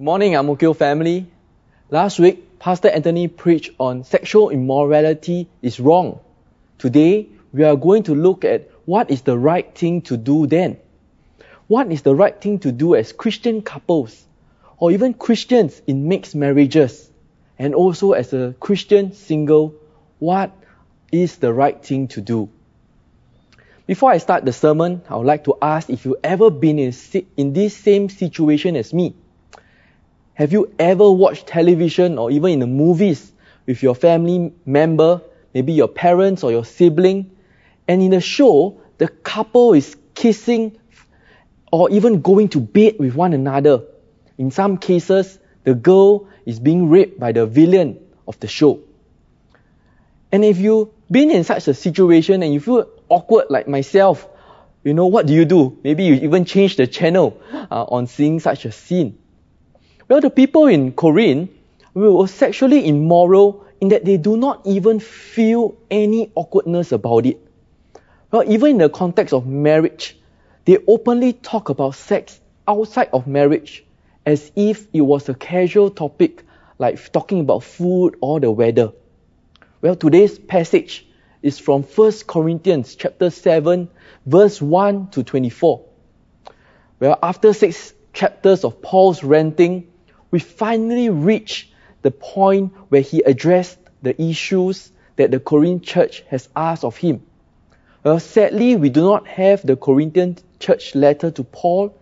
Good morning, Amukyo family. Last week, Pastor Anthony preached on sexual immorality is wrong. Today, we are going to look at what is the right thing to do then. What is the right thing to do as Christian couples or even Christians in mixed marriages and also as a Christian single, what is the right thing to do? Before I start the sermon, I would like to ask if you've ever been in, in this same situation as me. Have you ever watched television or even in the movies with your family member, maybe your parents or your sibling, and in the show, the couple is kissing or even going to bed with one another. In some cases, the girl is being raped by the villain of the show. And if you've been in such a situation and you feel awkward like myself, you know, what do you do? Maybe you even change the channel uh, on seeing such a scene. Well, the people in Corinth were sexually immoral in that they do not even feel any awkwardness about it. Well, even in the context of marriage, they openly talk about sex outside of marriage as if it was a casual topic like talking about food or the weather. Well, today's passage is from 1 Corinthians chapter 7 verse 1 to 24. Well, after six chapters of Paul's ranting, we finally reach the point where he addressed the issues that the Corinthian church has asked of him. Well, sadly, we do not have the Corinthian church letter to Paul,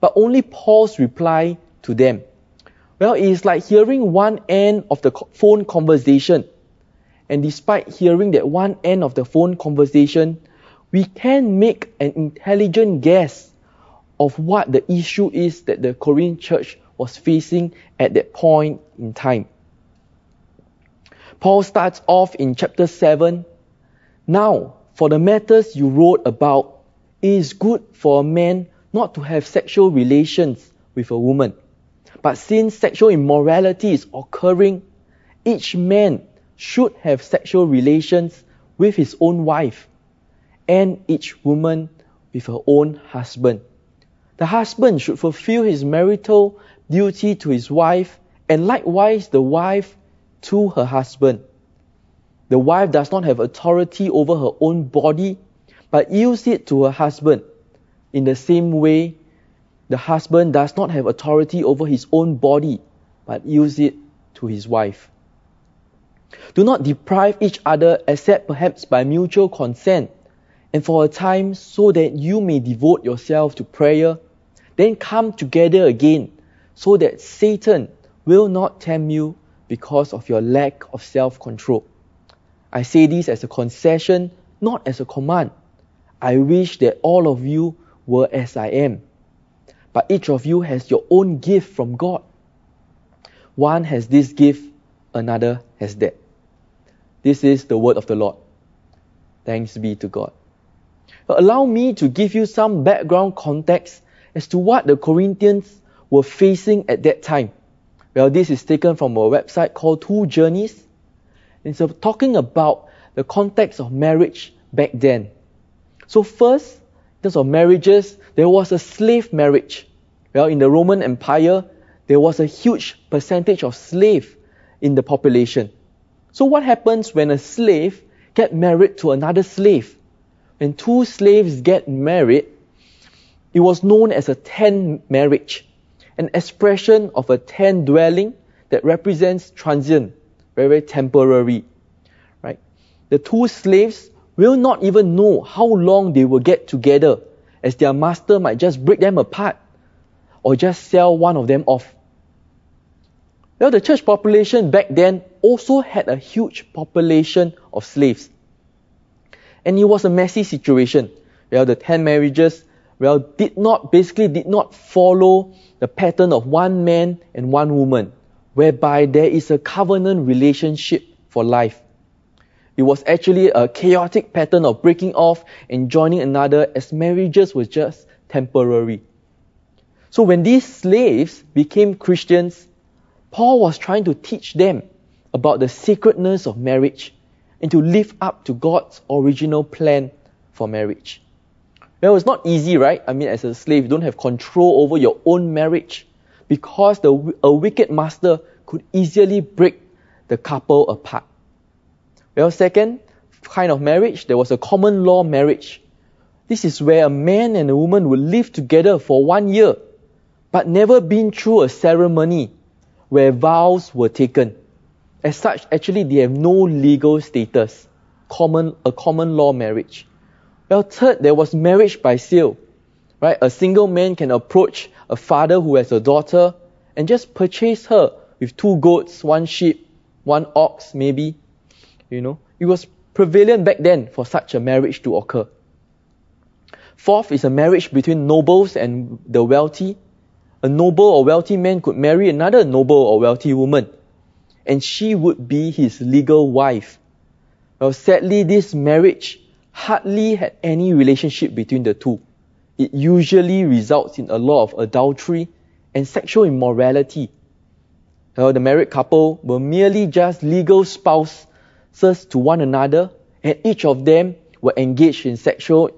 but only Paul's reply to them. Well, it is like hearing one end of the phone conversation. And despite hearing that one end of the phone conversation, we can make an intelligent guess of what the issue is that the Corinthian church was facing at that point in time. Paul starts off in chapter 7. Now, for the matters you wrote about, it is good for a man not to have sexual relations with a woman. But since sexual immorality is occurring, each man should have sexual relations with his own wife, and each woman with her own husband. The husband should fulfill his marital duty to his wife, and likewise the wife to her husband. The wife does not have authority over her own body, but yields it to her husband. In the same way, the husband does not have authority over his own body, but yields it to his wife. Do not deprive each other except perhaps by mutual consent and for a time so that you may devote yourself to prayer, then come together again so that Satan will not tempt you because of your lack of self control. I say this as a concession, not as a command. I wish that all of you were as I am. But each of you has your own gift from God. One has this gift, another has that. This is the word of the Lord. Thanks be to God. Allow me to give you some background context as to what the Corinthians were facing at that time. Well, this is taken from a website called Two Journeys. It's talking about the context of marriage back then. So first, in terms of marriages, there was a slave marriage. Well, in the Roman Empire, there was a huge percentage of slave in the population. So what happens when a slave get married to another slave? When two slaves get married, it was known as a tent marriage an expression of a tent dwelling that represents transient, very, very temporary. Right? The two slaves will not even know how long they will get together, as their master might just break them apart or just sell one of them off. Well, the church population back then also had a huge population of slaves. And it was a messy situation. Well, the tent marriages, well, did not, basically did not follow the pattern of one man and one woman, whereby there is a covenant relationship for life. It was actually a chaotic pattern of breaking off and joining another as marriages were just temporary. So when these slaves became Christians, Paul was trying to teach them about the sacredness of marriage and to live up to God's original plan for marriage. Well, it's not easy, right? I mean, as a slave, you don't have control over your own marriage. because the, a wicked master could easily break the couple apart. Well, second kind of marriage, there was a common law marriage. This is where a man and a woman would live together for one year, but never been through a ceremony where vows were taken. As such, actually, they have no legal status, common, a common law marriage. Well, third, there was marriage by sale, right? A single man can approach a father who has a daughter and just purchase her with two goats, one sheep, one ox, maybe. You know, it was prevalent back then for such a marriage to occur. Fourth is a marriage between nobles and the wealthy. A noble or wealthy man could marry another noble or wealthy woman, and she would be his legal wife. Well, sadly, this marriage hardly had any relationship between the two. It usually results in a lot of adultery and sexual immorality. Well, the married couple were merely just legal spouses to one another, and each of them were engaged in sexual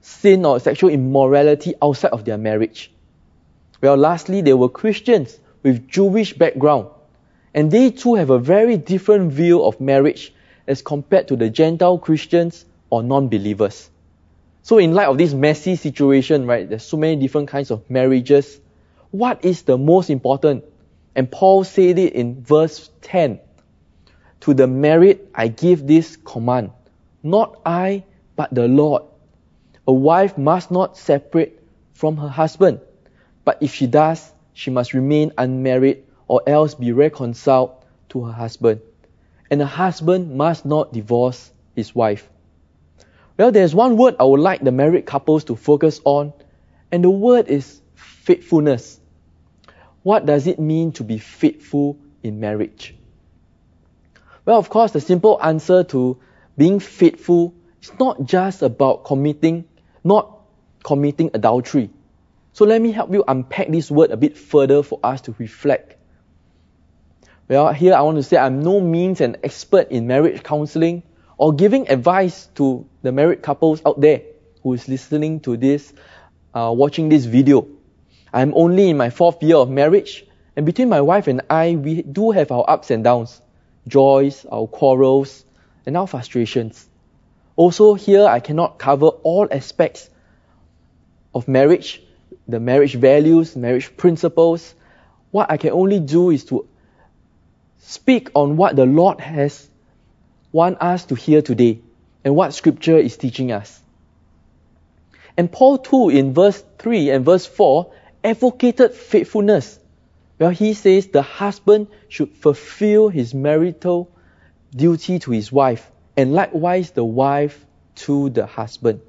sin or sexual immorality outside of their marriage. Well, lastly, they were Christians with Jewish background, and they too have a very different view of marriage as compared to the Gentile Christians or non-believers. So in light of this messy situation, right, there's so many different kinds of marriages. What is the most important? And Paul said it in verse 10. To the married I give this command, not I, but the Lord. A wife must not separate from her husband, but if she does, she must remain unmarried or else be reconciled to her husband. And a husband must not divorce his wife. Well, there's one word I would like the married couples to focus on, and the word is faithfulness. What does it mean to be faithful in marriage? Well, of course, the simple answer to being faithful is not just about committing not committing adultery. So let me help you unpack this word a bit further for us to reflect. Well, here I want to say I'm no means an expert in marriage counseling or giving advice to the married couples out there who is listening to this, uh, watching this video. I'm only in my fourth year of marriage, and between my wife and I, we do have our ups and downs, joys, our quarrels, and our frustrations. Also, here I cannot cover all aspects of marriage, the marriage values, marriage principles. What I can only do is to speak on what the Lord has want us to hear today and what scripture is teaching us. And Paul too in verse 3 and verse 4 advocated faithfulness. Well, he says the husband should fulfill his marital duty to his wife and likewise the wife to the husband.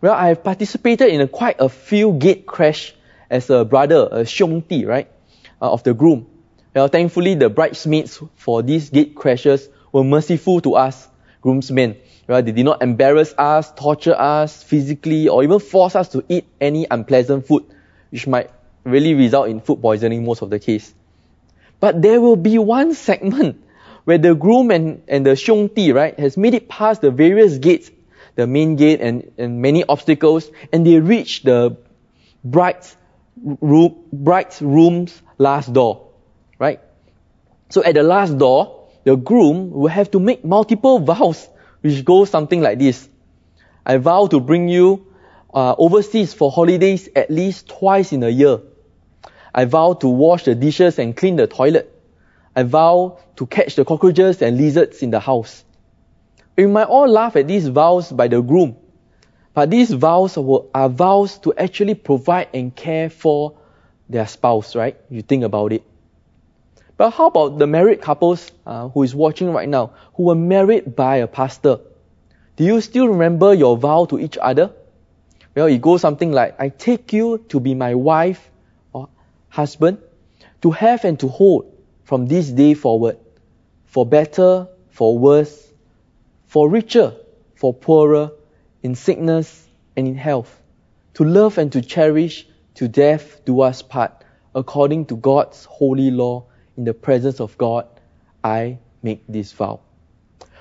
Well, I have participated in a, quite a few gate crash as a brother, a 兄弟, right, uh, of the groom. Well, thankfully, the bridesmaids for these gate crashes were merciful to us, groomsmen. Right? They did not embarrass us, torture us physically, or even force us to eat any unpleasant food, which might really result in food poisoning most of the case. But there will be one segment where the groom and, and the 兄弟, right, has made it past the various gates, the main gate and, and many obstacles, and they reach the bride's room, bride's room's last door, right? So at the last door, the groom will have to make multiple vows, which goes something like this. I vow to bring you uh, overseas for holidays at least twice in a year. I vow to wash the dishes and clean the toilet. I vow to catch the cockroaches and lizards in the house. We might all laugh at these vows by the groom, but these vows are vows to actually provide and care for their spouse, right? You think about it. But how about the married couples uh, who is watching right now, who were married by a pastor? Do you still remember your vow to each other? Well, it goes something like, I take you to be my wife or husband, to have and to hold, from this day forward, for better, for worse, for richer, for poorer, in sickness and in health, to love and to cherish, to death do us part, according to God's holy law, in the presence of God, I make this vow.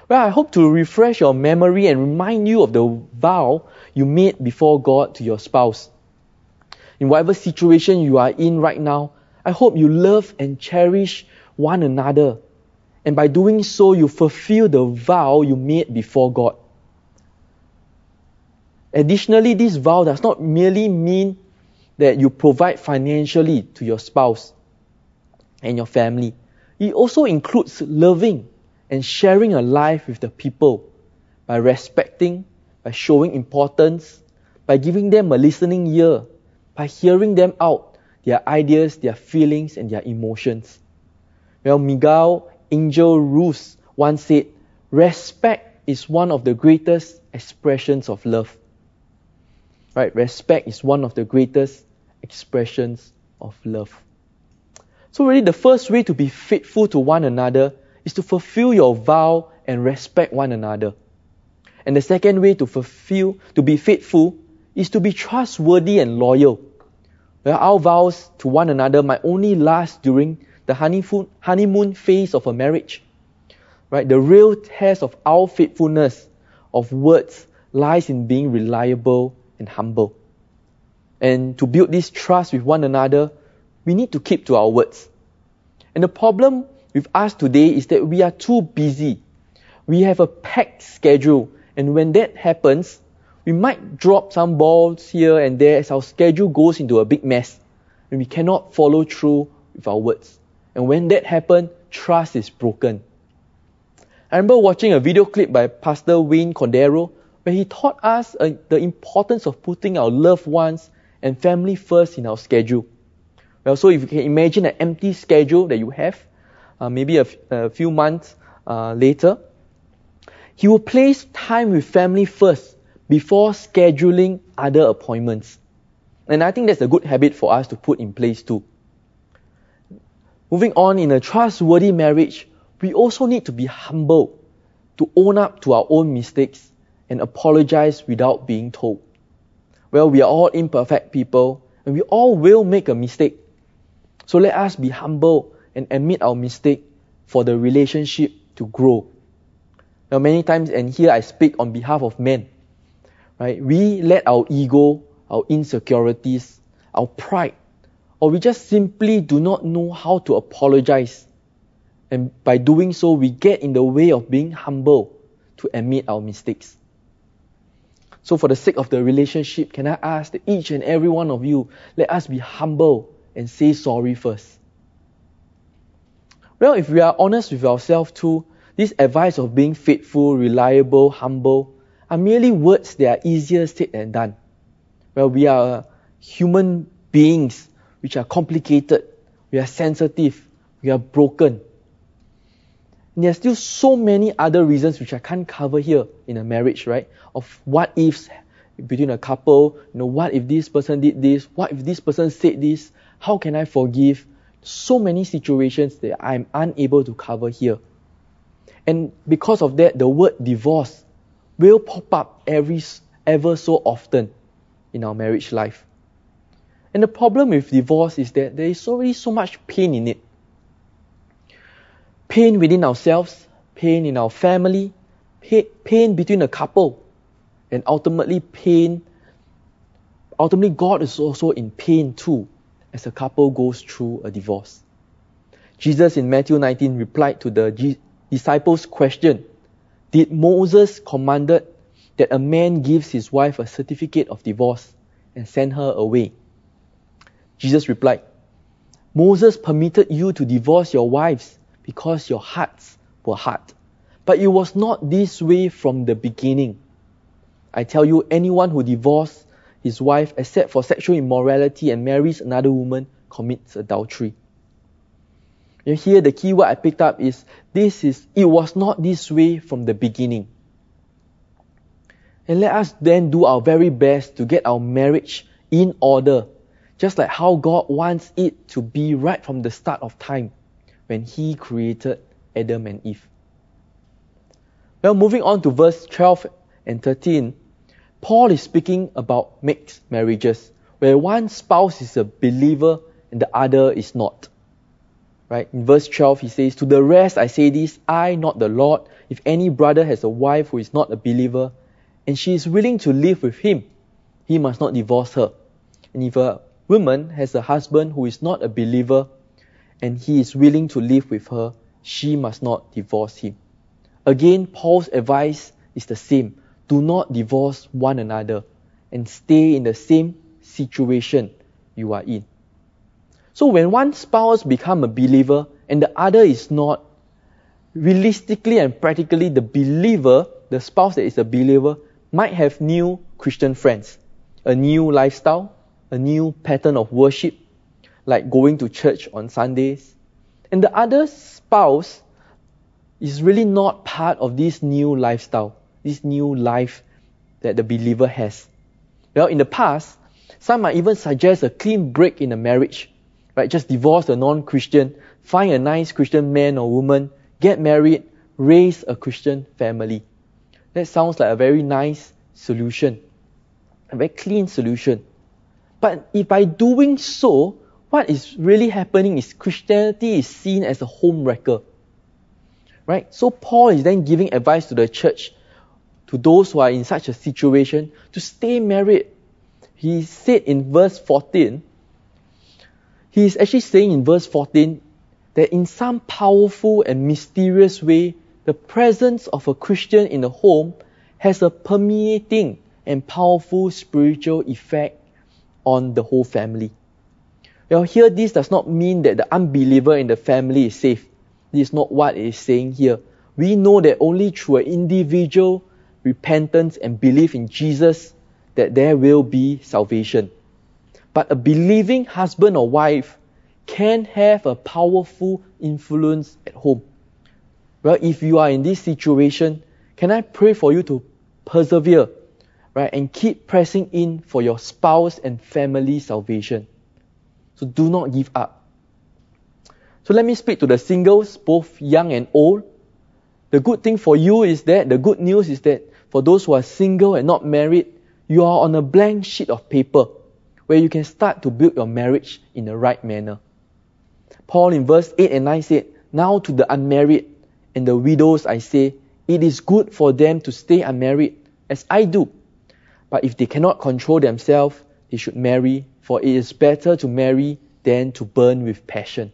Well, I hope to refresh your memory and remind you of the vow you made before God to your spouse. in whatever situation you are in right now, I hope you love and cherish one another. And by doing so, you fulfill the vow you made before God. Additionally, this vow does not merely mean that you provide financially to your spouse and your family. It also includes loving and sharing a life with the people by respecting, by showing importance, by giving them a listening ear, by hearing them out, their ideas, their feelings, and their emotions. Well, Miguel Angel Ruiz once said, respect is one of the greatest expressions of love. Right? Respect is one of the greatest expressions of love. So really the first way to be faithful to one another is to fulfill your vow and respect one another. And the second way to fulfill, to be faithful, is to be trustworthy and loyal. Well, our vows to one another might only last during the honeymoon, honeymoon phase of a marriage. Right? The real test of our faithfulness of words lies in being reliable and humble. And to build this trust with one another, we need to keep to our words. And the problem with us today is that we are too busy. We have a packed schedule. And when that happens, we might drop some balls here and there as our schedule goes into a big mess. And we cannot follow through with our words. And when that happens, trust is broken. I remember watching a video clip by Pastor Wayne Cordeiro where he taught us uh, the importance of putting our loved ones and family first in our schedule. Well, so if you can imagine an empty schedule that you have, uh, maybe a, f- a few months uh, later, he will place time with family first before scheduling other appointments. And I think that's a good habit for us to put in place too. Moving on, in a trustworthy marriage, we also need to be humble, to own up to our own mistakes and apologize without being told. Well, we are all imperfect people and we all will make a mistake. So let us be humble and admit our mistake for the relationship to grow. Now, many times, and here I speak on behalf of men, right? We let our ego, our insecurities, our pride, or we just simply do not know how to apologize. And by doing so, we get in the way of being humble to admit our mistakes. So, for the sake of the relationship, can I ask that each and every one of you, let us be humble and say sorry first. Well, if we are honest with ourselves too, this advice of being faithful, reliable, humble are merely words that are easier said than done. Well, we are human beings which are complicated, we are sensitive, we are broken. And there are still so many other reasons which I can't cover here in a marriage, right? Of what ifs between a couple, you know, what if this person did this? What if this person said this? How can I forgive? So many situations that I'm unable to cover here. And because of that, the word divorce will pop up every, ever so often in our marriage life. And the problem with divorce is that there is already so much pain in it. Pain within ourselves, pain in our family, pain between a couple, and ultimately pain. Ultimately, God is also in pain too as a couple goes through a divorce. Jesus in Matthew 19 replied to the disciples' question, Did Moses commanded that a man gives his wife a certificate of divorce and send her away? Jesus replied, Moses permitted you to divorce your wives because your hearts were hard. But it was not this way from the beginning. I tell you, anyone who divorces his wife except for sexual immorality and marries another woman commits adultery. And here the key word I picked up is this is it was not this way from the beginning. And let us then do our very best to get our marriage in order, just like how God wants it to be right from the start of time when He created Adam and Eve. Well, moving on to verse 12 and 13, Paul is speaking about mixed marriages, where one spouse is a believer and the other is not. Right? In verse 12, he says, To the rest I say this, I, not the Lord, if any brother has a wife who is not a believer, and she is willing to live with him, he must not divorce her. And if a woman has a husband who is not a believer and he is willing to live with her, she must not divorce him. Again, Paul's advice is the same. Do not divorce one another and stay in the same situation you are in. So when one spouse become a believer and the other is not, realistically and practically the believer, the spouse that is a believer, might have new Christian friends, a new lifestyle, a new pattern of worship, like going to church on Sundays. And the other spouse is really not part of this new lifestyle, this new life that the believer has. Well, in the past, some might even suggest a clean break in a marriage, right? Just divorce a non-Christian, find a nice Christian man or woman, get married, raise a Christian family. That sounds like a very nice solution, a very clean solution. But if by doing so, what is really happening is Christianity is seen as a home wrecker. Right? So Paul is then giving advice to the church, to those who are in such a situation, to stay married. He said in verse 14, he is actually saying in verse 14 that in some powerful and mysterious way, the presence of a Christian in the home has a permeating and powerful spiritual effect on the whole family. Now, here, this does not mean that the unbeliever in the family is safe. This is not what it is saying here. We know that only through an individual repentance and belief in Jesus that there will be salvation. But a believing husband or wife can have a powerful influence at home. Well, if you are in this situation, can I pray for you to persevere, right, and keep pressing in for your spouse and family salvation? So do not give up. So let me speak to the singles, both young and old. The good thing for you is that, the good news is that for those who are single and not married, you are on a blank sheet of paper where you can start to build your marriage in the right manner. Paul in verse 8 and 9 said, Now to the unmarried, and the widows I say, it is good for them to stay unmarried, as I do. But if they cannot control themselves, they should marry, for it is better to marry than to burn with passion.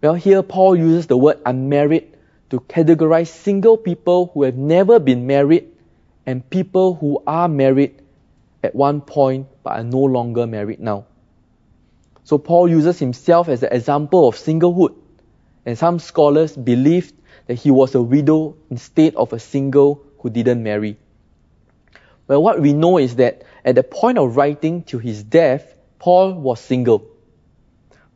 Well, here Paul uses the word unmarried to categorize single people who have never been married and people who are married at one point but are no longer married now. So Paul uses himself as an example of singlehood and some scholars believed that he was a widow instead of a single who didn't marry. Well, what we know is that at the point of writing to his death, Paul was single.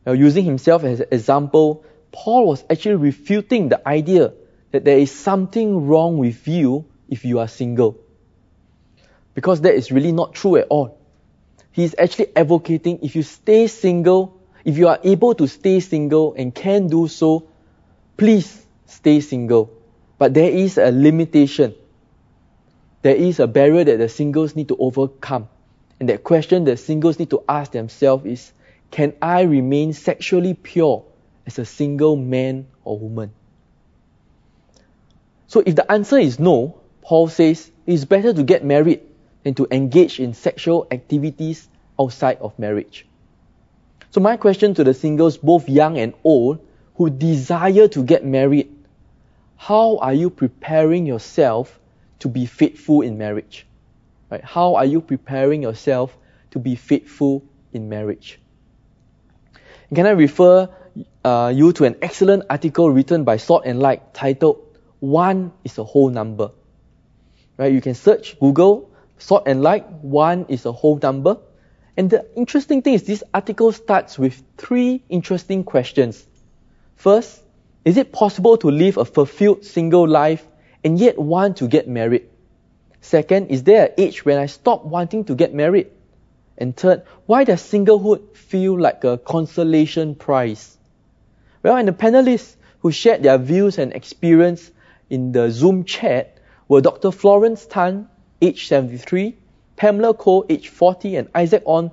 Well, using himself as an example, Paul was actually refuting the idea that there is something wrong with you if you are single. Because that is really not true at all. He is actually advocating if you stay single, if you are able to stay single and can do so, please stay single. But there is a limitation. There is a barrier that the singles need to overcome. And that question that singles need to ask themselves is, can I remain sexually pure as a single man or woman? So if the answer is no, Paul says it's better to get married than to engage in sexual activities outside of marriage. So my question to the singles, both young and old, who desire to get married, how are you preparing yourself to be faithful in marriage? Right? How are you preparing yourself to be faithful in marriage? Can I refer uh, you to an excellent article written by Salt and Light titled "One is a Whole Number"? Right? You can search Google Salt and Light. One is a whole number and the interesting thing is this article starts with three interesting questions. First, is it possible to live a fulfilled single life and yet want to get married? Second, is there an age when I stop wanting to get married? And third, why does singlehood feel like a consolation prize? Well, and the panelists who shared their views and experience in the Zoom chat were Dr. Florence Tan, age 73, Pamela Koh, age 40, and Isaac Ong,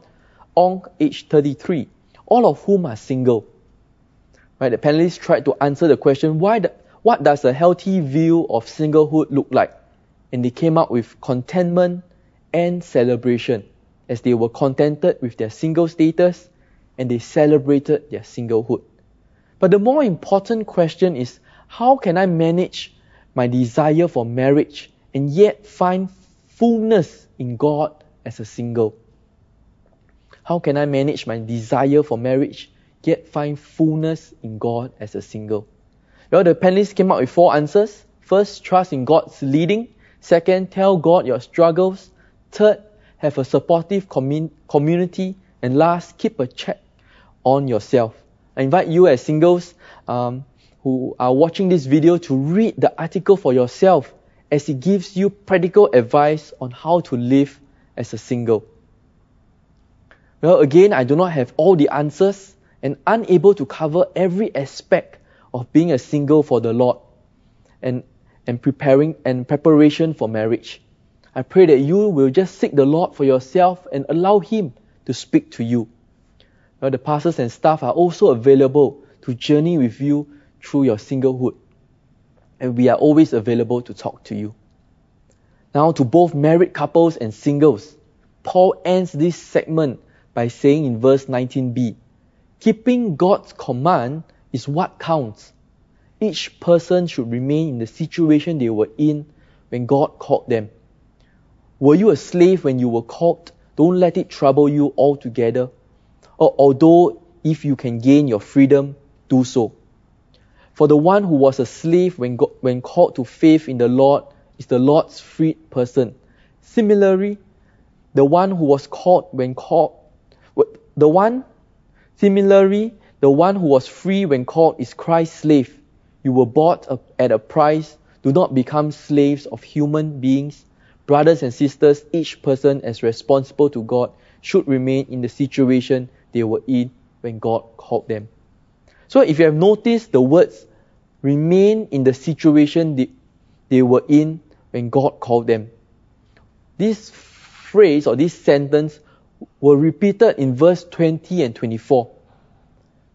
Ong, age 33, all of whom are single. Right, the panelists tried to answer the question, why the, what does a healthy view of singlehood look like? And they came up with contentment and celebration as they were contented with their single status and they celebrated their singlehood. But the more important question is how can I manage my desire for marriage and yet find fullness in God as a single? How can I manage my desire for marriage yet find fullness in God as a single? Well, the panelists came up with four answers. First, trust in God's leading. Second, tell God your struggles. Third, have a supportive commun- community. And last, keep a check on yourself. I invite you as singles um, who are watching this video to read the article for yourself as it gives you practical advice on how to live as a single. Well, again, I do not have all the answers and unable to cover every aspect of being a single for the Lord and, and preparing and preparation for marriage. I pray that you will just seek the Lord for yourself and allow Him to speak to you. Well, the pastors and staff are also available to journey with you through your singlehood. And we are always available to talk to you. Now, to both married couples and singles, Paul ends this segment by saying in verse 19b, keeping God's command is what counts. Each person should remain in the situation they were in when God called them. Were you a slave when you were called? Don't let it trouble you altogether. Although if you can gain your freedom, do so. For the one who was a slave when, God, when called to faith in the Lord is the Lord's freed person. Similarly, the one who was called when called, the one, similarly, the one who was free when called is Christ's slave. You were bought at a price. Do not become slaves of human beings. Brothers and sisters, each person as responsible to God should remain in the situation they were in when God called them. So if you have noticed the words remain in the situation they, they were in when God called them. This phrase or this sentence were repeated in verse 20 and 24.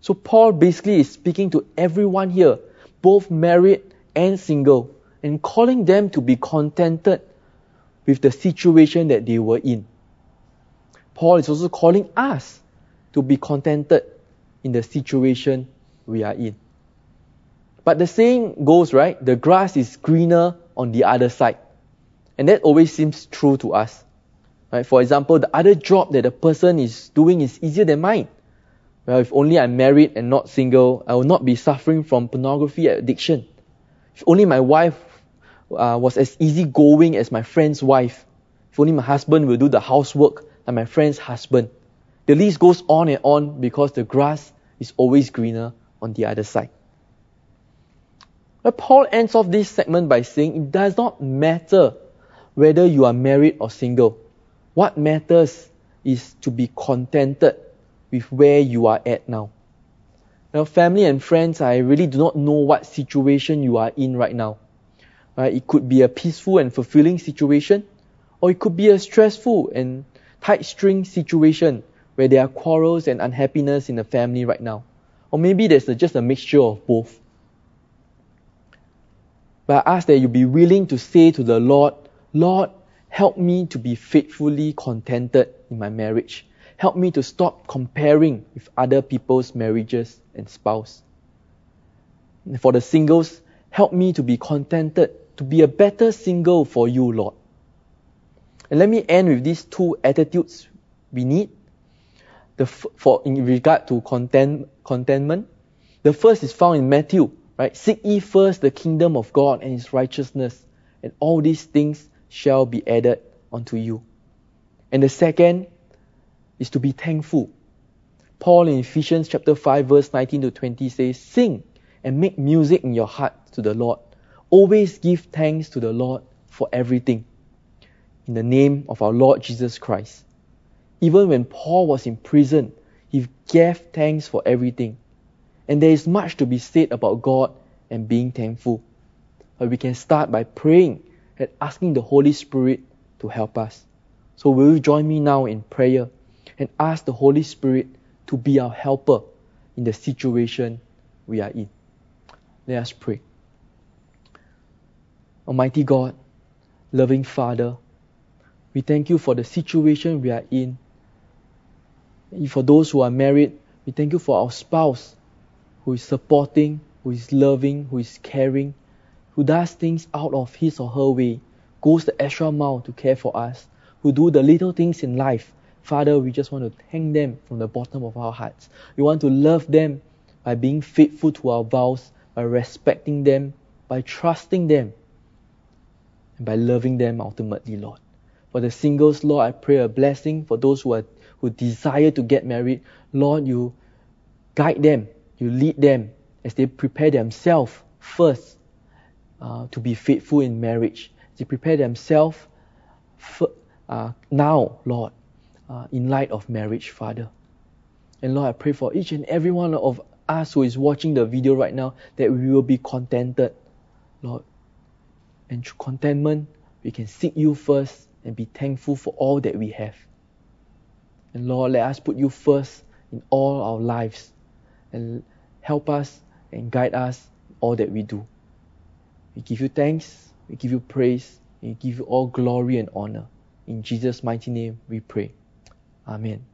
So Paul basically is speaking to everyone here, both married and single, and calling them to be contented with the situation that they were in. Paul is also calling us to be contented in the situation we are in. But the saying goes, right? The grass is greener on the other side. And that always seems true to us. Right? For example, the other job that a person is doing is easier than mine. Well, if only I'm married and not single, I will not be suffering from pornography addiction. If only my wife uh, was as easygoing as my friend's wife. If only my husband will do the housework like my friend's husband. The list goes on and on because the grass is always greener on the other side. But Paul ends off this segment by saying it does not matter whether you are married or single. What matters is to be contented with where you are at now. Now, family and friends, I really do not know what situation you are in right now. Right? It could be a peaceful and fulfilling situation, or it could be a stressful and tight string situation where there are quarrels and unhappiness in the family right now. Or maybe there's a, just a mixture of both. But I ask that you be willing to say to the Lord, Lord, help me to be faithfully contented in my marriage. Help me to stop comparing with other people's marriages and spouse. And for the singles, help me to be contented, to be a better single for you, Lord. And let me end with these two attitudes we need. The, for in regard to content, contentment, the first is found in Matthew, right? Seek ye first the kingdom of God and His righteousness, and all these things shall be added unto you. And the second is to be thankful. Paul in Ephesians chapter 5 verse 19 to 20 says, Sing and make music in your heart to the Lord. Always give thanks to the Lord for everything. In the name of our Lord Jesus Christ. Even when Paul was in prison, he gave thanks for everything. And there is much to be said about God and being thankful. But we can start by praying and asking the Holy Spirit to help us. So will you join me now in prayer? and ask the Holy Spirit to be our helper in the situation we are in. Let us pray. Almighty God, loving Father, we thank you for the situation we are in For those who are married, we thank you for our spouse who is supporting, who is loving, who is caring, who does things out of his or her way, goes the extra mile to care for us, who do the little things in life. Father, we just want to thank them from the bottom of our hearts. We want to love them by being faithful to our vows, by respecting them, by trusting them, and by loving them ultimately, Lord. For the singles, Lord, I pray a blessing for those who are who desire to get married. Lord, you guide them, you lead them as they prepare themselves first uh, to be faithful in marriage. They prepare themselves uh, now, Lord, uh, in light of marriage, Father. And Lord, I pray for each and every one of us who is watching the video right now that we will be contented, Lord. And through contentment, we can seek you first and be thankful for all that we have. And Lord, let us put you first in all our lives and help us and guide us in all that we do. We give you thanks, we give you praise, we give you all glory and honor. In Jesus' mighty name we pray. Amen.